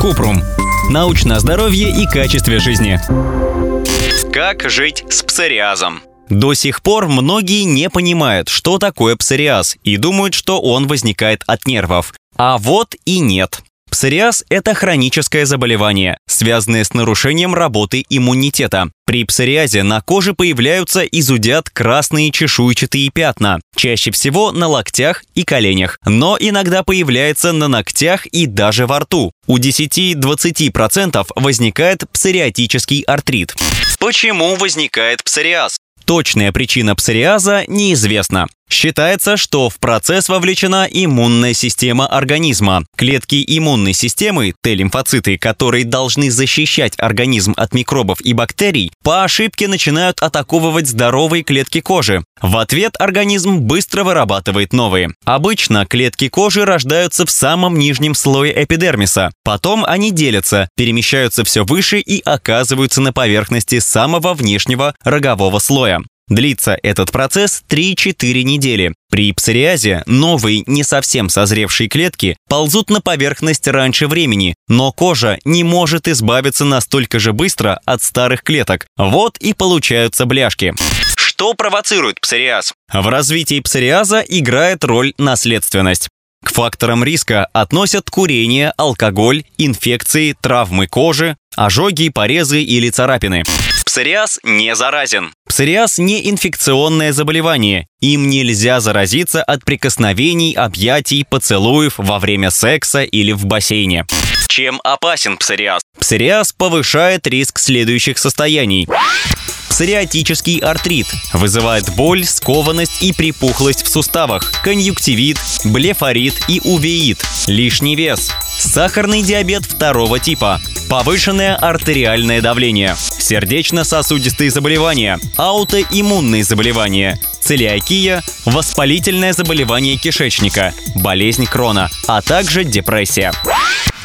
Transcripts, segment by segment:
Купрум. Научное здоровье и качестве жизни. Как жить с псориазом? До сих пор многие не понимают, что такое псориаз, и думают, что он возникает от нервов. А вот и нет. Псориаз – это хроническое заболевание, связанное с нарушением работы иммунитета. При псориазе на коже появляются и зудят красные чешуйчатые пятна, чаще всего на локтях и коленях, но иногда появляется на ногтях и даже во рту. У 10-20% возникает псориатический артрит. Почему возникает псориаз? Точная причина псориаза неизвестна. Считается, что в процесс вовлечена иммунная система организма. Клетки иммунной системы, Т-лимфоциты, которые должны защищать организм от микробов и бактерий, по ошибке начинают атаковывать здоровые клетки кожи. В ответ организм быстро вырабатывает новые. Обычно клетки кожи рождаются в самом нижнем слое эпидермиса. Потом они делятся, перемещаются все выше и оказываются на поверхности самого внешнего рогового слоя. Длится этот процесс 3-4 недели. При псориазе новые, не совсем созревшие клетки ползут на поверхность раньше времени, но кожа не может избавиться настолько же быстро от старых клеток. Вот и получаются бляшки. Что провоцирует псориаз? В развитии псориаза играет роль наследственность. К факторам риска относят курение, алкоголь, инфекции, травмы кожи, ожоги, порезы или царапины. Псориаз не заразен. Псориаз не инфекционное заболевание. Им нельзя заразиться от прикосновений, объятий, поцелуев во время секса или в бассейне. Чем опасен псориаз? Псориаз повышает риск следующих состояний. Псориатический артрит вызывает боль, скованность и припухлость в суставах, конъюнктивит, блефорит и увеит, лишний вес, сахарный диабет второго типа, повышенное артериальное давление, сердечно-сосудистые заболевания, аутоиммунные заболевания, целиакия, воспалительное заболевание кишечника, болезнь крона, а также депрессия.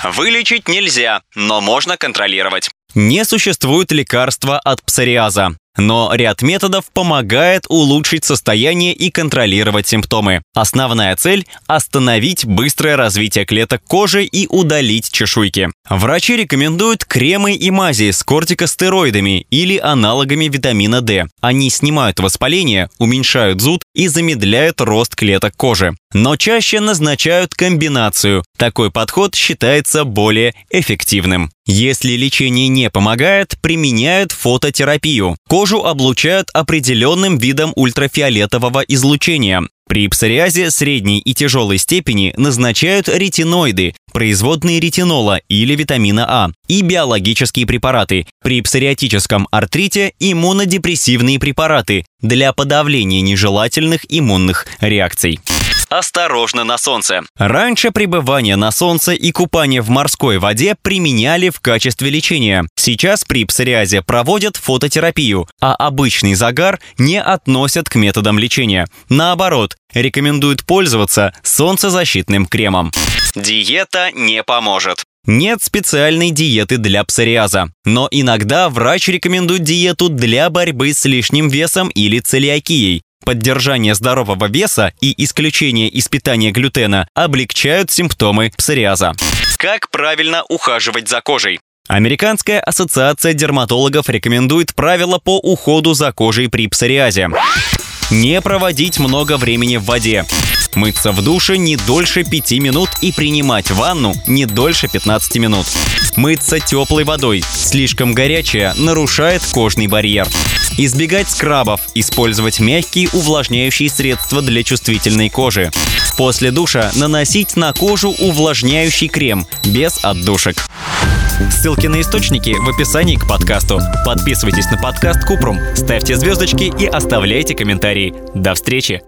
Вылечить нельзя, но можно контролировать. Не существует лекарства от псориаза. Но ряд методов помогает улучшить состояние и контролировать симптомы. Основная цель – остановить быстрое развитие клеток кожи и удалить чешуйки. Врачи рекомендуют кремы и мази с кортикостероидами или аналогами витамина D. Они снимают воспаление, уменьшают зуд и замедляют рост клеток кожи. Но чаще назначают комбинацию. Такой подход считается более эффективным. Если лечение не помогает, применяют фототерапию. Кожу облучают определенным видом ультрафиолетового излучения. При псориазе средней и тяжелой степени назначают ретиноиды, производные ретинола или витамина А, и биологические препараты. При псориатическом артрите иммунодепрессивные препараты для подавления нежелательных иммунных реакций осторожно на солнце. Раньше пребывание на солнце и купание в морской воде применяли в качестве лечения. Сейчас при псориазе проводят фототерапию, а обычный загар не относят к методам лечения. Наоборот, рекомендуют пользоваться солнцезащитным кремом. Диета не поможет. Нет специальной диеты для псориаза, но иногда врач рекомендует диету для борьбы с лишним весом или целиакией. Поддержание здорового веса и исключение из питания глютена облегчают симптомы псориаза. Как правильно ухаживать за кожей? Американская ассоциация дерматологов рекомендует правила по уходу за кожей при псориазе. Не проводить много времени в воде. Мыться в душе не дольше 5 минут и принимать ванну не дольше 15 минут. Мыться теплой водой. Слишком горячая нарушает кожный барьер. Избегать скрабов, использовать мягкие увлажняющие средства для чувствительной кожи. После душа наносить на кожу увлажняющий крем, без отдушек. Ссылки на источники в описании к подкасту. Подписывайтесь на подкаст Купрум, ставьте звездочки и оставляйте комментарии. До встречи!